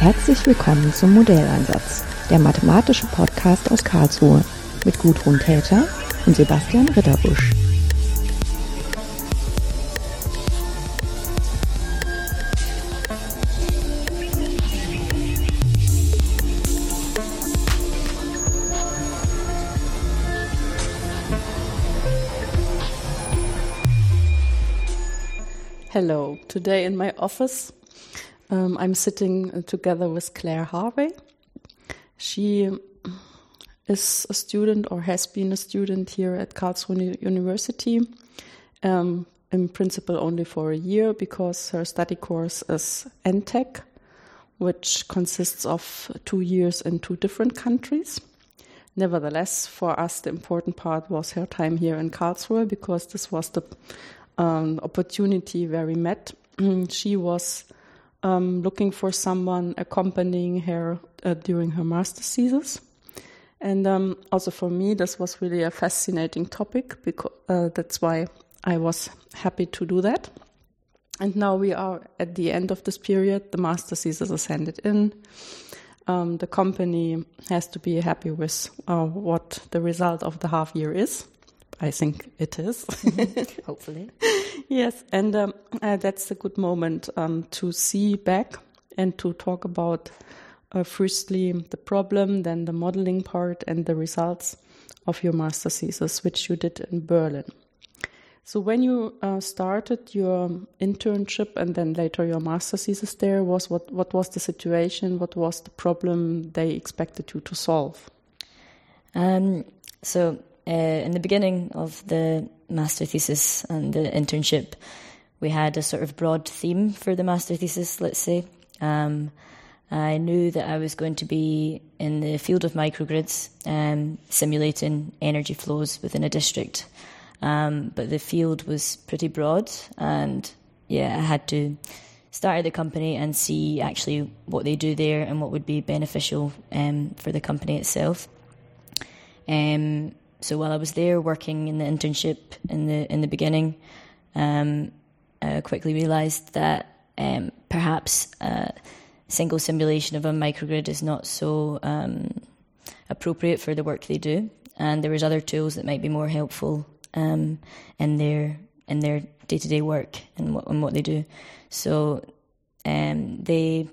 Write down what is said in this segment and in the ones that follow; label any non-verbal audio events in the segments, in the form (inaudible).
Herzlich willkommen zum Modelleinsatz, der mathematische Podcast aus Karlsruhe mit Gudrun Täter und Sebastian Ritterbusch. Hello. Today in my office, um, I'm sitting together with Claire Harvey. She is a student or has been a student here at Karlsruhe University, um, in principle only for a year because her study course is ENTECH, which consists of two years in two different countries. Nevertheless, for us, the important part was her time here in Karlsruhe because this was the um, opportunity where we met. (clears throat) she was um, looking for someone accompanying her uh, during her master thesis. And um, also for me, this was really a fascinating topic because uh, that's why I was happy to do that. And now we are at the end of this period. The master thesis is handed in. Um, the company has to be happy with uh, what the result of the half year is. I think it is. (laughs) Hopefully. (laughs) yes, and um, uh, that's a good moment um, to see back and to talk about uh, firstly the problem, then the modeling part, and the results of your master thesis, which you did in Berlin. So, when you uh, started your internship and then later your master thesis there, was what, what was the situation? What was the problem they expected you to solve? Um, so, uh, in the beginning of the master thesis and the internship, we had a sort of broad theme for the master thesis, let's say. Um, I knew that I was going to be in the field of microgrids, um, simulating energy flows within a district. Um, but the field was pretty broad, and yeah, I had to start at the company and see actually what they do there and what would be beneficial um, for the company itself. Um, so while I was there working in the internship in the in the beginning, um, I quickly realised that um, perhaps a single simulation of a microgrid is not so um, appropriate for the work they do, and there was other tools that might be more helpful um, in their in their day to day work and what, and what they do. So um, they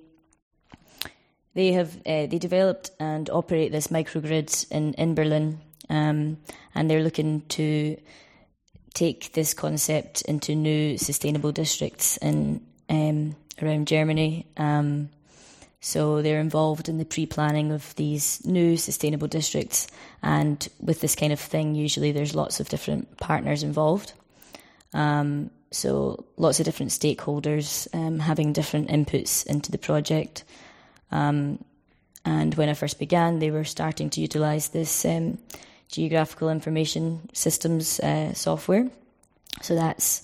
they have uh, they developed and operate this microgrid in in Berlin um, and they're looking to take this concept into new sustainable districts in um, around Germany. Um, so they're involved in the pre-planning of these new sustainable districts, and with this kind of thing, usually there's lots of different partners involved. Um, so lots of different stakeholders um, having different inputs into the project. Um, and when I first began, they were starting to utilise this um, geographical information systems uh, software. So that's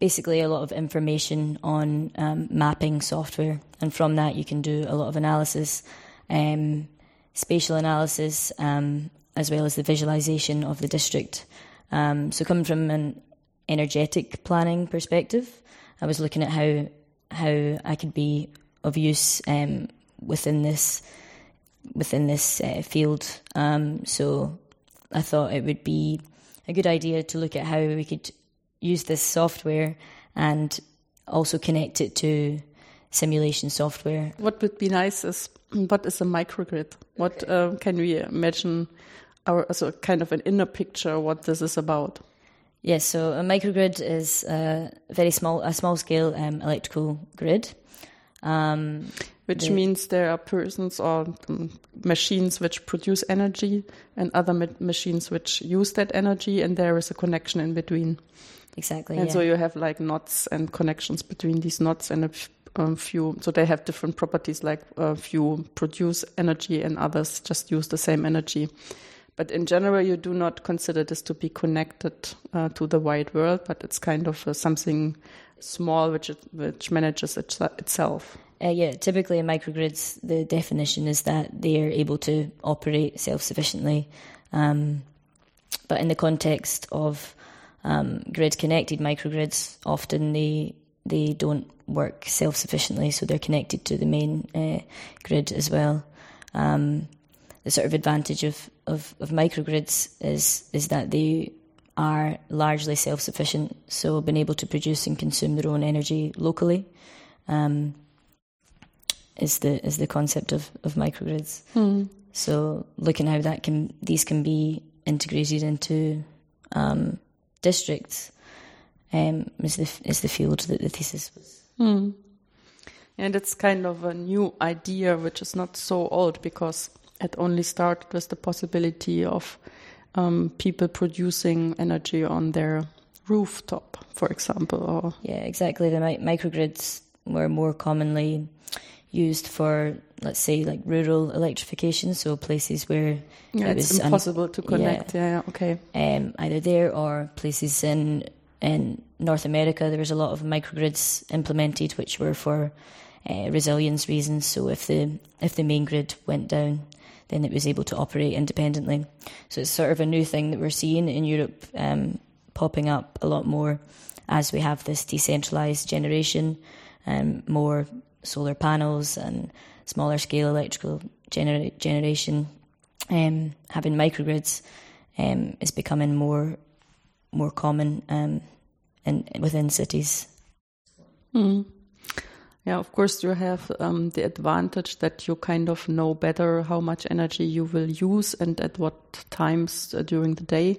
basically a lot of information on um, mapping software, and from that you can do a lot of analysis, um, spatial analysis, um, as well as the visualization of the district. Um, so, coming from an energetic planning perspective, I was looking at how how I could be of use um, within this within this uh, field. Um, so I thought it would be a good idea to look at how we could use this software and also connect it to simulation software. What would be nice is (clears throat) what is a microgrid? What okay. uh, can we imagine our so kind of an inner picture what this is about? Yes, so a microgrid is a very small, a small scale um, electrical grid. Um, which means there are persons or um, machines which produce energy and other ma machines which use that energy, and there is a connection in between. Exactly. And yeah. so you have like knots and connections between these knots and a um, few. So they have different properties, like a few produce energy and others just use the same energy. But in general, you do not consider this to be connected uh, to the wide world, but it's kind of uh, something small which it, which manages it, itself. Uh, yeah, typically in microgrids, the definition is that they are able to operate self sufficiently. Um, but in the context of um, grid connected microgrids, often they they don't work self sufficiently, so they're connected to the main uh, grid as well. Um, the sort of advantage of, of, of microgrids is is that they are largely self sufficient, so being able to produce and consume their own energy locally um, is the is the concept of, of microgrids. Mm. So looking how that can these can be integrated into um, districts um, is the is the field that the thesis was. Mm. And it's kind of a new idea, which is not so old because it only started with the possibility of um, people producing energy on their rooftop, for example. Or yeah, exactly. The mi- microgrids were more commonly used for, let's say, like rural electrification, so places where yeah, it it's was un- impossible to connect. Yeah, yeah, okay. um, either there or places in in North America. There was a lot of microgrids implemented, which were for uh, resilience reasons. So if the if the main grid went down, then it was able to operate independently. So it's sort of a new thing that we're seeing in Europe um, popping up a lot more as we have this decentralized generation, um, more solar panels and smaller scale electrical gener- generation. Um, having microgrids um, is becoming more more common um, in within cities. Mm. Yeah, of course, you have um, the advantage that you kind of know better how much energy you will use and at what times uh, during the day,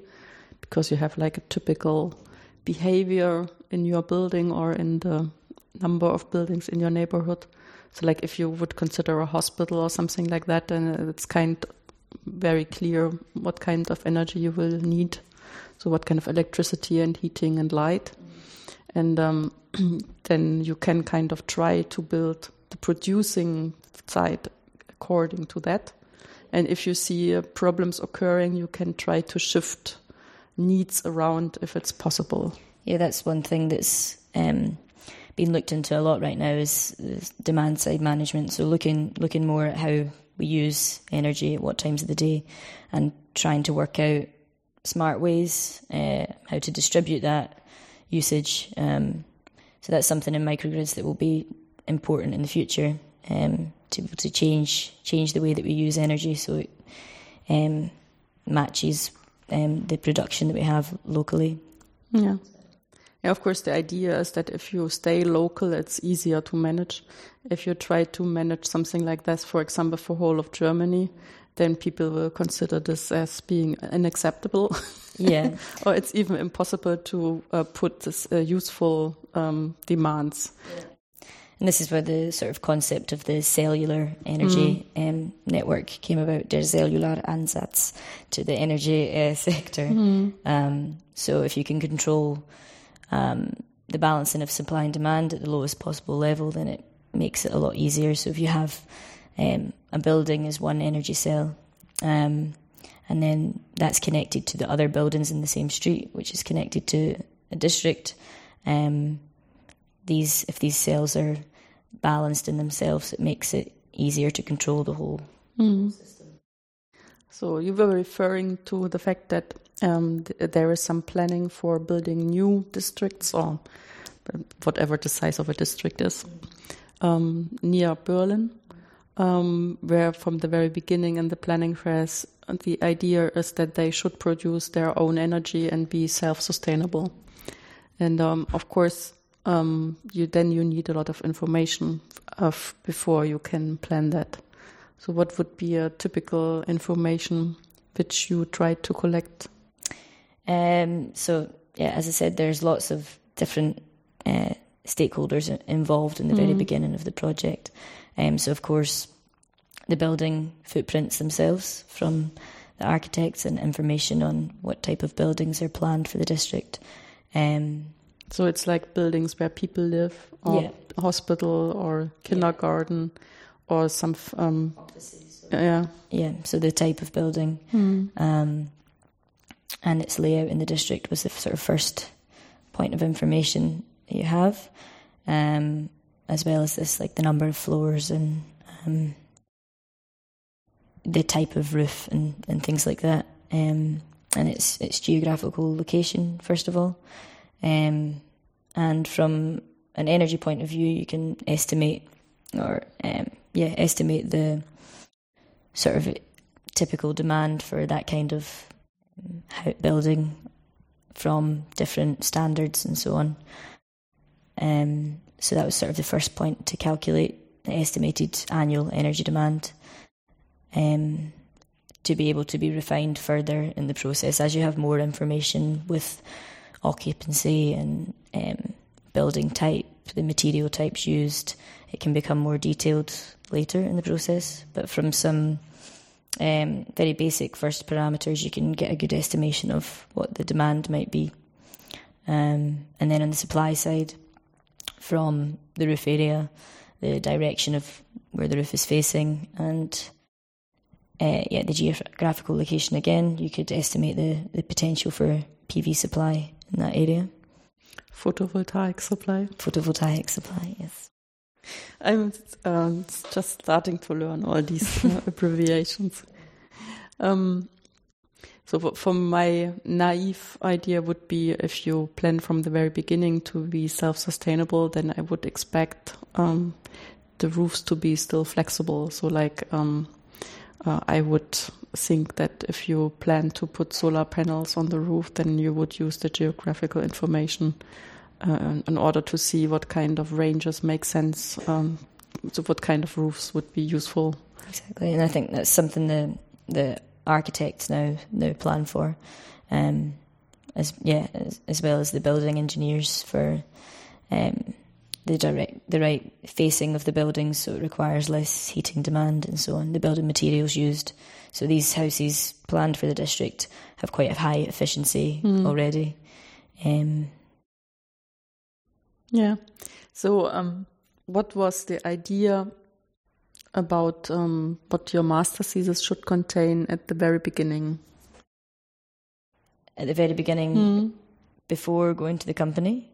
because you have like a typical behavior in your building or in the number of buildings in your neighborhood. So, like if you would consider a hospital or something like that, then it's kind very clear what kind of energy you will need. So, what kind of electricity and heating and light. And um, (clears throat) then you can kind of try to build the producing side according to that. And if you see uh, problems occurring, you can try to shift needs around if it's possible. Yeah, that's one thing that's um, being looked into a lot right now is, is demand side management. So looking looking more at how we use energy at what times of the day, and trying to work out smart ways uh, how to distribute that usage. Um, so that's something in microgrids that will be important in the future um, to to change change the way that we use energy so it um, matches um, the production that we have locally. Yeah. Yeah, of course, the idea is that if you stay local, it's easier to manage. If you try to manage something like this, for example, for whole of Germany, then people will consider this as being unacceptable. Yeah. (laughs) or it's even impossible to uh, put this uh, useful um, demands. And this is where the sort of concept of the cellular energy mm. um, network came about, der cellular Ansatz to the energy uh, (laughs) sector. Mm. Um, so if you can control um, the balancing of supply and demand at the lowest possible level, then it makes it a lot easier. So if you have um, a building as one energy cell, um, and then that's connected to the other buildings in the same street, which is connected to a district. Um, these, if these cells are balanced in themselves, it makes it easier to control the whole mm. system. So you were referring to the fact that um, th- there is some planning for building new districts or whatever the size of a district is um, near Berlin, um, where from the very beginning in the planning phase the idea is that they should produce their own energy and be self-sustainable. And um, of course, um, you then you need a lot of information of before you can plan that. So, what would be a typical information which you try to collect? Um, so, yeah, as I said, there's lots of different uh, stakeholders involved in the very mm. beginning of the project. Um, so, of course, the building footprints themselves from the architects and information on what type of buildings are planned for the district. Um, so it's like buildings where people live, or yeah. hospital, or kindergarten, yeah. or some um, offices. Yeah, yeah. So the type of building mm. um, and its layout in the district was the sort of first point of information you have, um, as well as this like the number of floors and um, the type of roof and, and things like that. Um, and its its geographical location first of all, um, and from an energy point of view, you can estimate or um, yeah, estimate the sort of typical demand for that kind of building from different standards and so on. Um, so that was sort of the first point to calculate the estimated annual energy demand. Um, to be able to be refined further in the process as you have more information with occupancy and um, building type, the material types used, it can become more detailed later in the process. But from some um, very basic first parameters, you can get a good estimation of what the demand might be. Um, and then on the supply side, from the roof area, the direction of where the roof is facing, and uh, yeah, the geographical location again, you could estimate the, the potential for PV supply in that area. Photovoltaic supply. Photovoltaic supply, yes. I'm um, just starting to learn all these uh, (laughs) abbreviations. Um, so, from my naive idea, would be if you plan from the very beginning to be self-sustainable, then I would expect um, the roofs to be still flexible. So, like um, uh, I would think that if you plan to put solar panels on the roof, then you would use the geographical information uh, in order to see what kind of ranges make sense. Um, so what kind of roofs would be useful? Exactly, and I think that's something the the architects now now plan for, um, as yeah, as, as, well as the building engineers for um, the direct the right facing of the buildings, so it requires less heating demand and so on. The building materials used, so these houses planned for the district have quite a high efficiency mm. already. Um, yeah. So, um, what was the idea about um, what your master thesis should contain at the very beginning? At the very beginning, mm. before going to the company?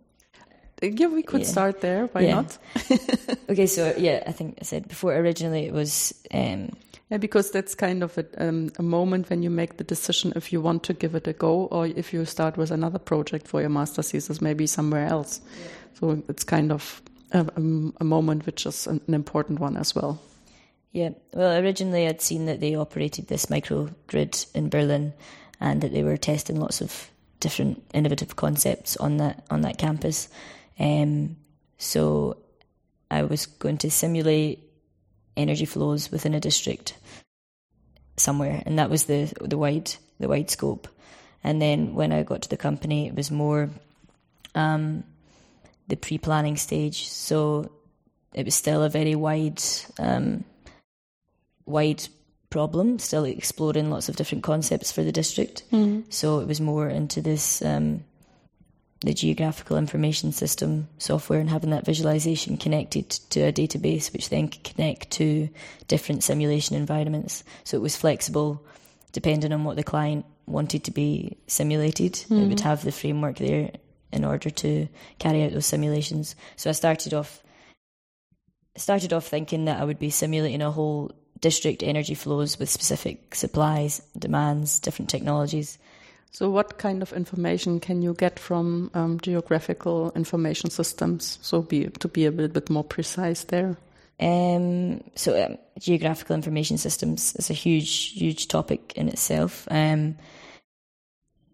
Yeah, we could yeah. start there. Why yeah. not? (laughs) okay, so yeah, I think I said before originally it was. Um, yeah, because that's kind of a, um, a, moment when you make the decision if you want to give it a go or if you start with another project for your master thesis, maybe somewhere else. Yeah. So it's kind of a, a moment which is an, an important one as well. Yeah, well, originally I'd seen that they operated this microgrid in Berlin, and that they were testing lots of different innovative concepts on that on that campus. Um, so I was going to simulate energy flows within a district somewhere, and that was the the wide the wide scope. And then when I got to the company, it was more um, the pre planning stage. So it was still a very wide, um, wide problem, still exploring lots of different concepts for the district. Mm. So it was more into this, um, the geographical information system software and having that visualization connected to a database, which then could connect to different simulation environments. So it was flexible depending on what the client wanted to be simulated. Mm. It would have the framework there in order to carry out those simulations. So I started off started off thinking that I would be simulating a whole district energy flows with specific supplies, demands, different technologies. So, what kind of information can you get from um, geographical information systems? So, be, to be a little bit more precise there. Um, so, um, geographical information systems is a huge, huge topic in itself. Um,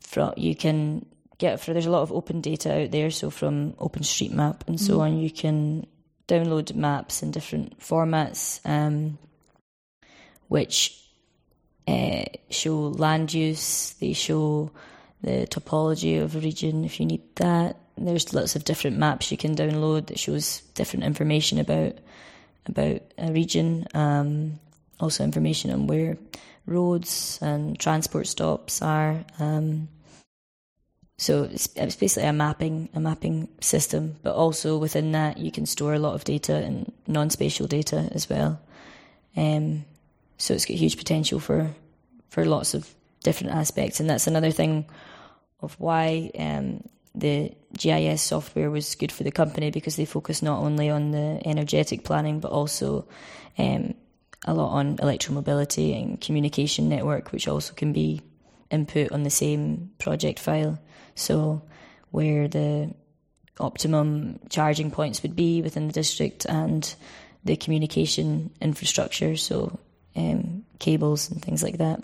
from, you can get for there's a lot of open data out there. So from OpenStreetMap and so mm. on, you can download maps in different formats, um, which uh, show land use. They show the topology of a region if you need that. There's lots of different maps you can download that shows different information about about a region. Um, also information on where roads and transport stops are. Um, so it's, basically a mapping a mapping system, but also within that you can store a lot of data and non-spatial data as well. Um, so it's got huge potential for for lots of different aspects, and that's another thing of why um, the GIS software was good for the company because they focus not only on the energetic planning but also um, a lot on electromobility and communication network, which also can be input on the same project file. So where the optimum charging points would be within the district and the communication infrastructure, so um, cables and things like that,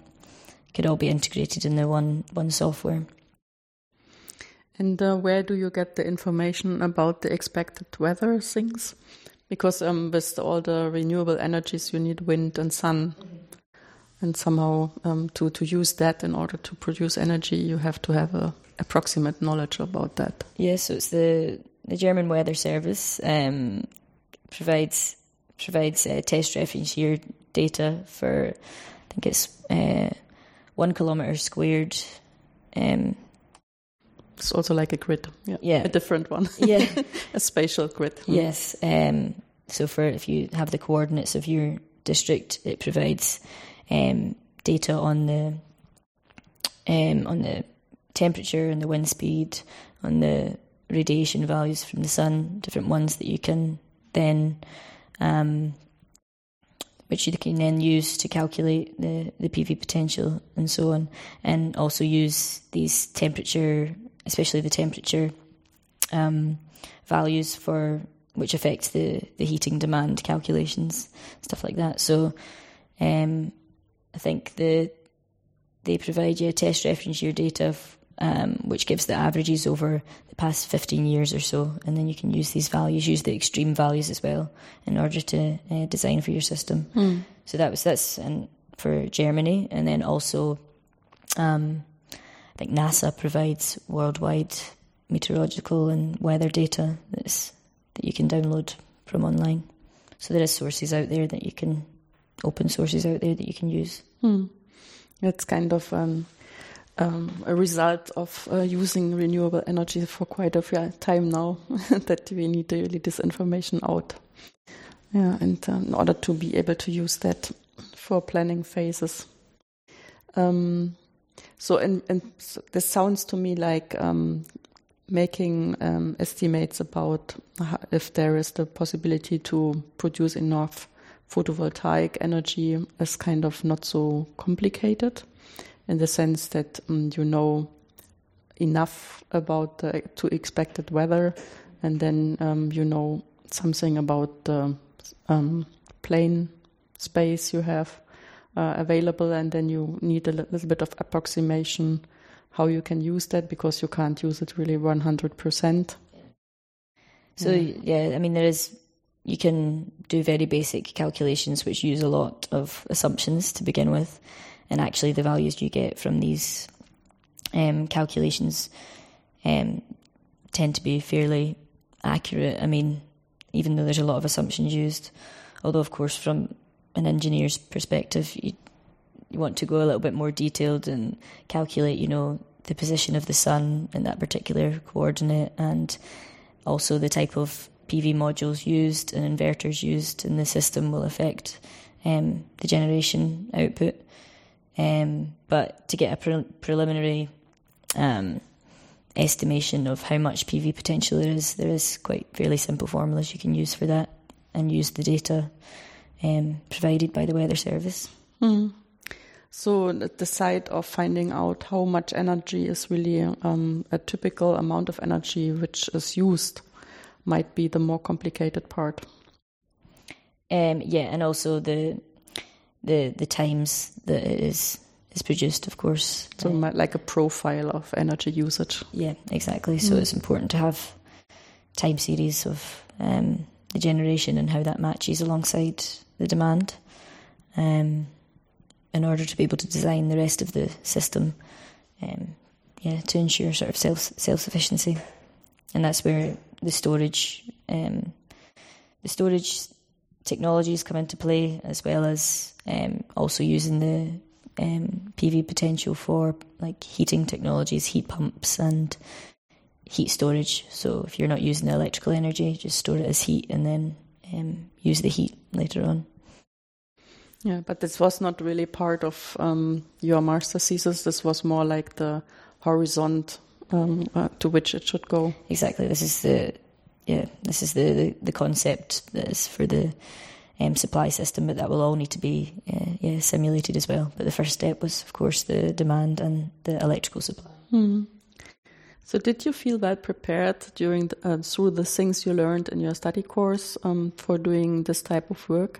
could all be integrated in the one one software. And uh, where do you get the information about the expected weather things? Because um, with all the renewable energies, you need wind and sun. And somehow, um, to, to use that in order to produce energy, you have to have a approximate knowledge about that. Yes, so it's the the German Weather Service um, provides provides uh, test reference year data for I think it's uh, one kilometer squared. Um, it's also like a grid, yeah, yeah. a different one, yeah, (laughs) a spatial grid. Yes, um, so for if you have the coordinates of your district, it provides um, data on the um, on the temperature and the wind speed, on the radiation values from the sun, different ones that you can then, um, which you can then use to calculate the, the PV potential and so on, and also use these temperature, especially the temperature um, values for which affects the, the heating demand calculations, stuff like that. So um, I think the they provide you a test reference year data um, which gives the averages over the past 15 years or so. And then you can use these values, use the extreme values as well, in order to uh, design for your system. Mm. So that was that's and for Germany, and then also, um, I think NASA provides worldwide meteorological and weather data that's that you can download from online. So there is sources out there that you can open sources out there that you can use. It's kind of um, um, a result of uh, using renewable energy for quite a few time now (laughs) that we need really this information out. Yeah, and uh, in order to be able to use that for planning phases. Um, so, and, and so this sounds to me like um, making um, estimates about if there is the possibility to produce enough photovoltaic energy is kind of not so complicated in the sense that um, you know enough about the to expected weather, and then um, you know something about the um, plane space you have uh, available, and then you need a little bit of approximation how you can use that because you can't use it really 100%. So, yeah, I mean, there is, you can do very basic calculations which use a lot of assumptions to begin with and actually the values you get from these um, calculations um, tend to be fairly accurate. I mean, even though there's a lot of assumptions used, although of course from an engineer's perspective, you, you want to go a little bit more detailed and calculate, you know, the position of the sun in that particular coordinate and also the type of PV modules used and inverters used in the system will affect um, the generation output. Um, but to get a pre- preliminary um, estimation of how much PV potential there is, there is quite fairly simple formulas you can use for that and use the data um, provided by the Weather Service. Mm. So the side of finding out how much energy is really um, a typical amount of energy which is used might be the more complicated part. Um, yeah, and also the the the times that it is is produced, of course. So uh, like a profile of energy usage. Yeah, exactly. So mm. it's important to have time series of um, the generation and how that matches alongside the demand, um, in order to be able to design the rest of the system. Um, yeah, to ensure sort of self self sufficiency, and that's where the storage, um, the storage technologies come into play, as well as um, also using the um, PV potential for like heating technologies, heat pumps, and heat storage. So if you're not using the electrical energy, just store it as heat and then um, use the heat later on. Yeah, but this was not really part of um, your master thesis. This was more like the horizon um, uh, to which it should go. Exactly. This is the yeah. This is the the, the concept that is for the um, supply system, but that will all need to be uh, yeah, simulated as well. But the first step was, of course, the demand and the electrical supply. Mm. So, did you feel well prepared during the, uh, through the things you learned in your study course um, for doing this type of work?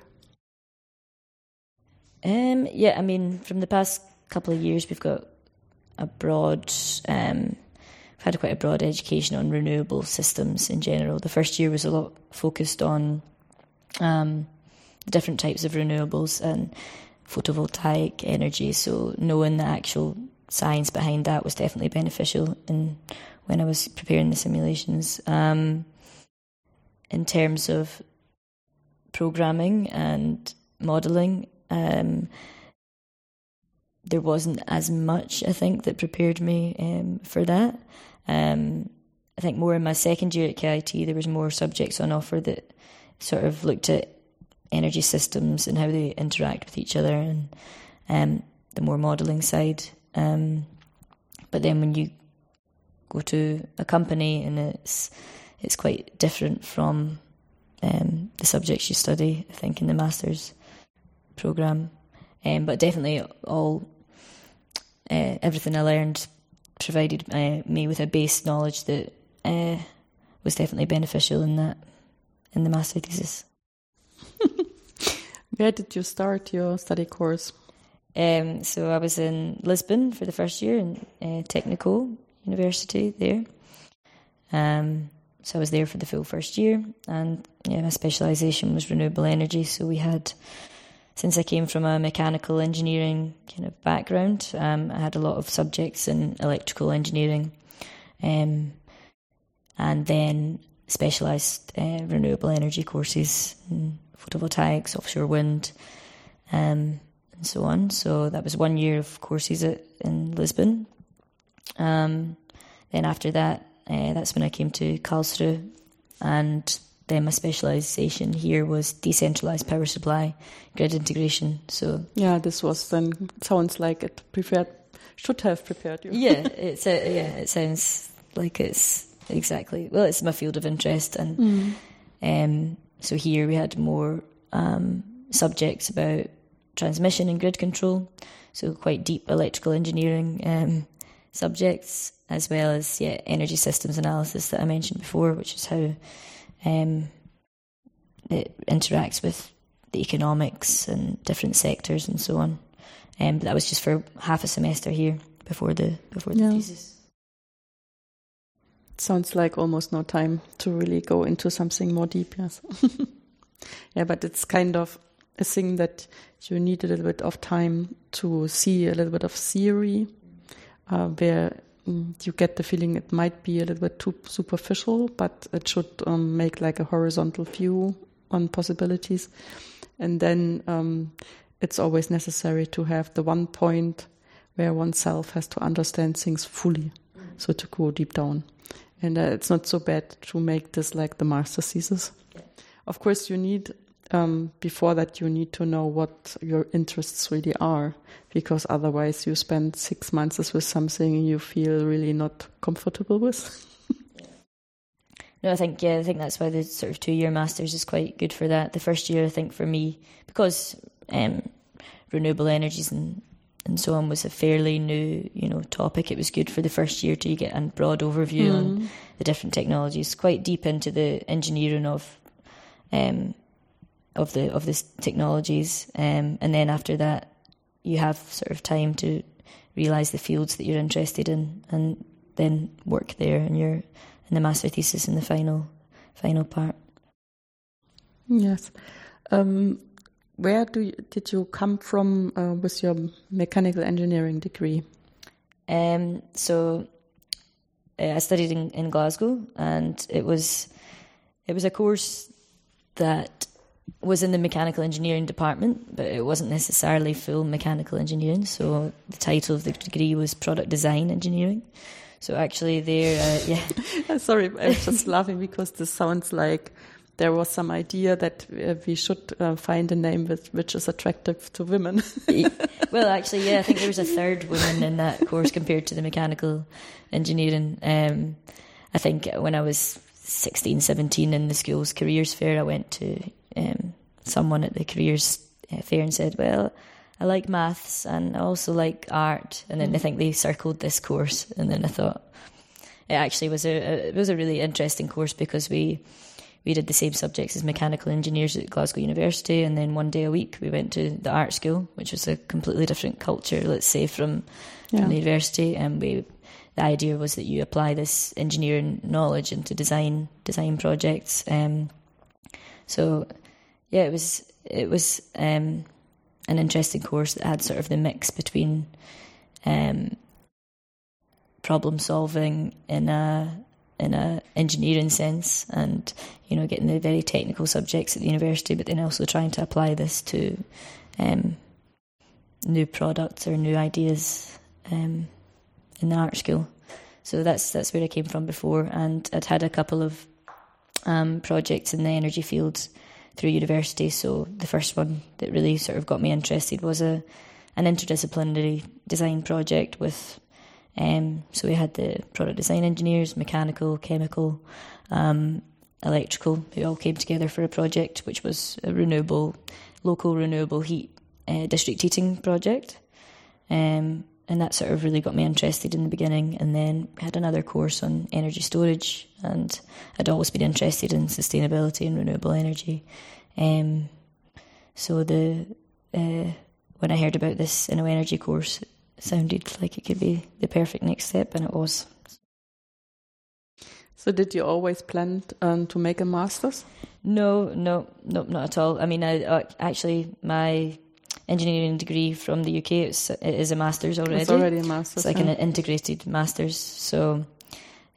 Um, yeah, I mean, from the past couple of years, we've got a broad, um, we've had quite a broad education on renewable systems in general. The first year was a lot focused on um, different types of renewables and photovoltaic energy. So knowing the actual science behind that was definitely beneficial in when I was preparing the simulations. Um, in terms of programming and modelling, um, there wasn't as much, I think, that prepared me um, for that. Um, I think more in my second year at KIT, there was more subjects on offer that sort of looked at energy systems and how they interact with each other and um, the more modelling side. Um, but then when you go to a company and it's it's quite different from um, the subjects you study, I think, in the master's program. Um, but definitely, all uh, everything I learned provided uh, me with a base knowledge that uh, was definitely beneficial in that in the master thesis. (laughs) Where did you start your study course? Um, so I was in Lisbon for the first year in uh, Technical University there. Um, so I was there for the full first year, and yeah, my specialisation was renewable energy. So we had, since I came from a mechanical engineering kind of background, um, I had a lot of subjects in electrical engineering, um, and then specialised uh, renewable energy courses photovoltaics, offshore wind, um, and so on. So that was one year of courses at, in Lisbon. Um, then after that, uh, that's when I came to Karlsruhe, and then my specialisation here was decentralised power supply, grid integration. So yeah, this was then sounds like it prepared should have prepared you. yeah, (laughs) it's a, yeah, it sounds like it's exactly well, it's my field of interest, and mm. um, so here we had more um, subjects about transmission and grid control, so quite deep electrical engineering um, subjects, as well as yeah energy systems analysis that I mentioned before, which is how um, it interacts with the economics and different sectors and so on. Um, but that was just for half a semester here before the before the yeah. thesis. Sounds like almost no time to really go into something more deep. Yes. (laughs) yeah, but it's kind of a thing that you need a little bit of time to see a little bit of theory, uh, where you get the feeling it might be a little bit too superficial, but it should um, make like a horizontal view on possibilities. And then um, it's always necessary to have the one point where oneself has to understand things fully, so to go deep down. And uh, it's not so bad to make this like the master thesis. Of course, you need um, before that you need to know what your interests really are because otherwise you spend six months with something you feel really not comfortable with. (laughs) No i think yeah i think that's why the sort of two year masters is quite good for that. The first year i think for me because um, renewable energies and and so on was a fairly new you know topic it was good for the first year to get a broad overview mm. on the different technologies. Quite deep into the engineering of um, of the of the technologies, um, and then after that, you have sort of time to realize the fields that you're interested in, and then work there, and you're in the master thesis in the final final part. Yes. Um, where do you, did you come from uh, with your mechanical engineering degree? Um, so uh, I studied in, in Glasgow, and it was it was a course that was in the mechanical engineering department, but it wasn't necessarily full mechanical engineering. So the title of the degree was product design engineering. So actually, there, uh, (laughs) yeah. (laughs) Sorry, I was just laughing because this sounds like there was some idea that uh, we should uh, find a name with, which is attractive to women. (laughs) well, actually, yeah, I think there was a third woman in that course compared to the mechanical engineering. Um, I think when I was 16, 17 in the school's careers fair, I went to um, someone at the careers uh, fair and said, "Well, I like maths and I also like art." And then I think they circled this course, and then I thought, it actually was a, a, it was a really interesting course because we we did the same subjects as mechanical engineers at Glasgow University, and then one day a week we went to the art school, which was a completely different culture, let's say, from, yeah. from the university. And we, the idea was that you apply this engineering knowledge into design design projects. Um, so, yeah, it was it was um, an interesting course that had sort of the mix between um, problem solving in a in a engineering sense and you know getting the very technical subjects at the university but then also trying to apply this to um, new products or new ideas um, in the art school. So that's that's where I came from before and I'd had a couple of um, projects in the energy field through university so the first one that really sort of got me interested was a an interdisciplinary design project with um, so we had the product design engineers, mechanical, chemical, um, electrical, who all came together for a project which was a renewable, local renewable heat uh, district heating project. Um, and that sort of really got me interested in the beginning. And then had another course on energy storage, and I'd always been interested in sustainability and renewable energy. Um, so the uh, when I heard about this InnoEnergy course, sounded like it could be the perfect next step, and it was. So, did you always plan um, to make a master's? No, no, no, not at all. I mean, I, uh, actually, my engineering degree from the UK it's, it is a master's already. It's already a master's. It's like yeah. an integrated master's. So,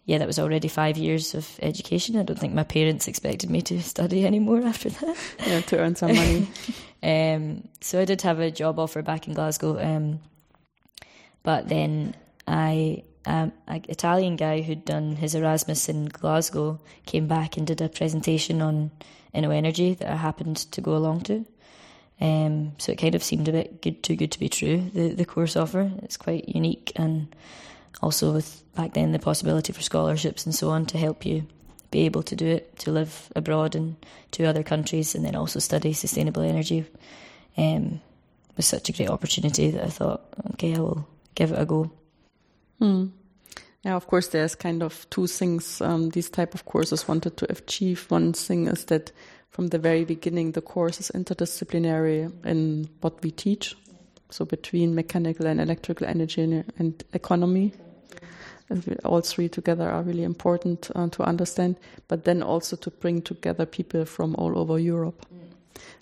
yeah, that was already five years of education. I don't think my parents expected me to study anymore after that. (laughs) Yeah, to earn some money. (laughs) um, so I did have a job offer back in Glasgow. Um, but then I, um, an Italian guy who'd done his Erasmus in Glasgow came back and did a presentation on InnoEnergy that I happened to go along to. Um, so it kind of seemed a bit good, too good to be true. The the course offer it's quite unique, and also with back then the possibility for scholarships and so on to help you be able to do it, to live abroad in two other countries, and then also study sustainable energy. Um, was such a great opportunity that I thought, okay, I will give it a go. Hmm. Yeah, of course, there's kind of two things um, these type of courses wanted to achieve. One thing is that from the very beginning, the course is interdisciplinary in what we teach. So between mechanical and electrical energy and economy, all three together are really important uh, to understand. But then also to bring together people from all over Europe.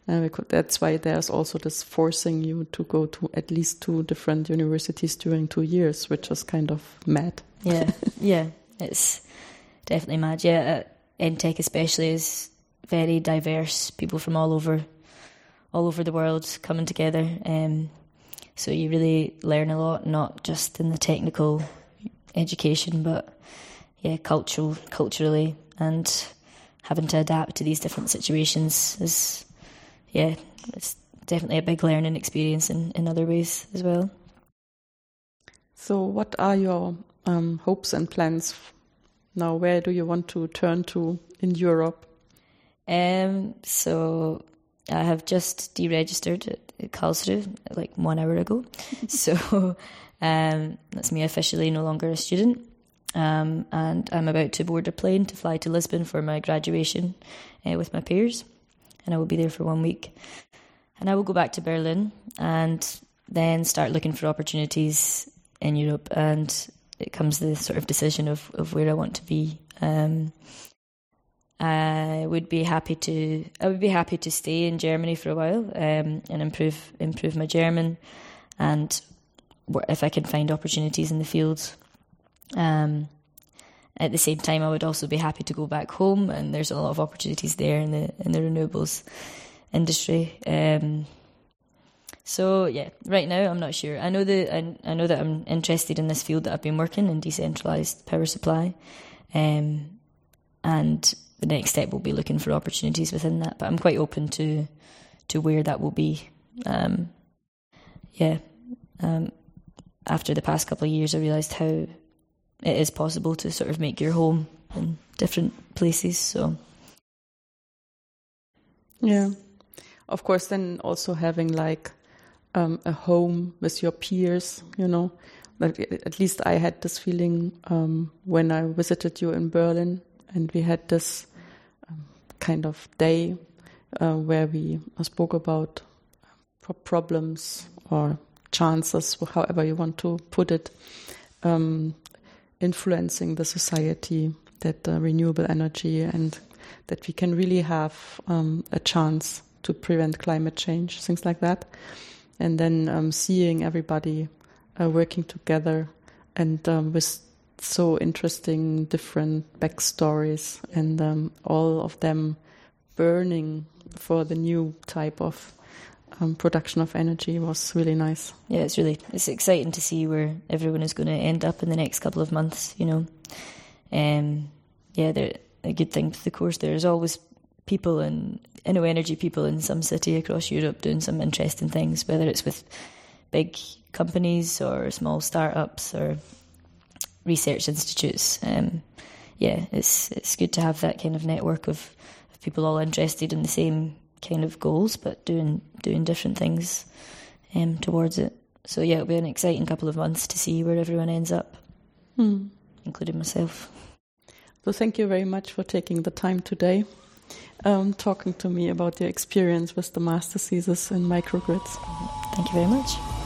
Uh, that's why there's also this forcing you to go to at least two different universities during two years, which is kind of mad. Yeah, yeah, it's definitely mad. Yeah, uh, ENTECH especially is very diverse. People from all over, all over the world coming together. Um, so you really learn a lot, not just in the technical education, but yeah, cultural, culturally, and having to adapt to these different situations is yeah, it's definitely a big learning experience in, in other ways as well. So, what are your um, hopes and plans now? Where do you want to turn to in Europe? Um, so, I have just deregistered at Karlsruhe like one hour ago. (laughs) so, um, that's me officially no longer a student. Um, and I'm about to board a plane to fly to Lisbon for my graduation uh, with my peers and I will be there for one week. And I will go back to Berlin and then start looking for opportunities in Europe. And it comes to the sort of decision of, of where I want to be. Um, I would be happy to I would be happy to stay in Germany for a while um, and improve improve my German, and if I can find opportunities in the field. Um, at the same time, I would also be happy to go back home, and there's a lot of opportunities there in the in the renewables industry. Um, so yeah, right now I'm not sure. I know that I, I, know that I'm interested in this field that I've been working in decentralized power supply, um, and the next step will be looking for opportunities within that. But I'm quite open to to where that will be. Um, yeah, um, after the past couple of years, I realised how it is possible to sort of make your home in different places. So, yeah, of course, then also having like um, a home with your peers, you know, at least I had this feeling um, when I visited you in Berlin, and we had this um, kind of day uh, where we spoke about problems or chances, however you want to put it, um, influencing the society, that uh, renewable energy and that we can really have um, a chance to prevent climate change, things like that. And then um, seeing everybody uh, working together and um, with so interesting different backstories and um, all of them burning for the new type of um, production of energy was really nice. Yeah, it's really it's exciting to see where everyone is going to end up in the next couple of months. You know, um, yeah, a good thing with the course. There's always people and InnoEnergy people in some city across Europe doing some interesting things, whether it's with big companies or small startups or research institutes. Um, yeah, it's it's good to have that kind of network of, of people all interested in the same kind of goals, but doing doing different things um, towards it. So yeah, it'll be an exciting couple of months to see where everyone ends up, hmm. including myself. So thank you very much for taking the time today, um, talking to me about your experience with the master thesis in microgrids. Thank you very much.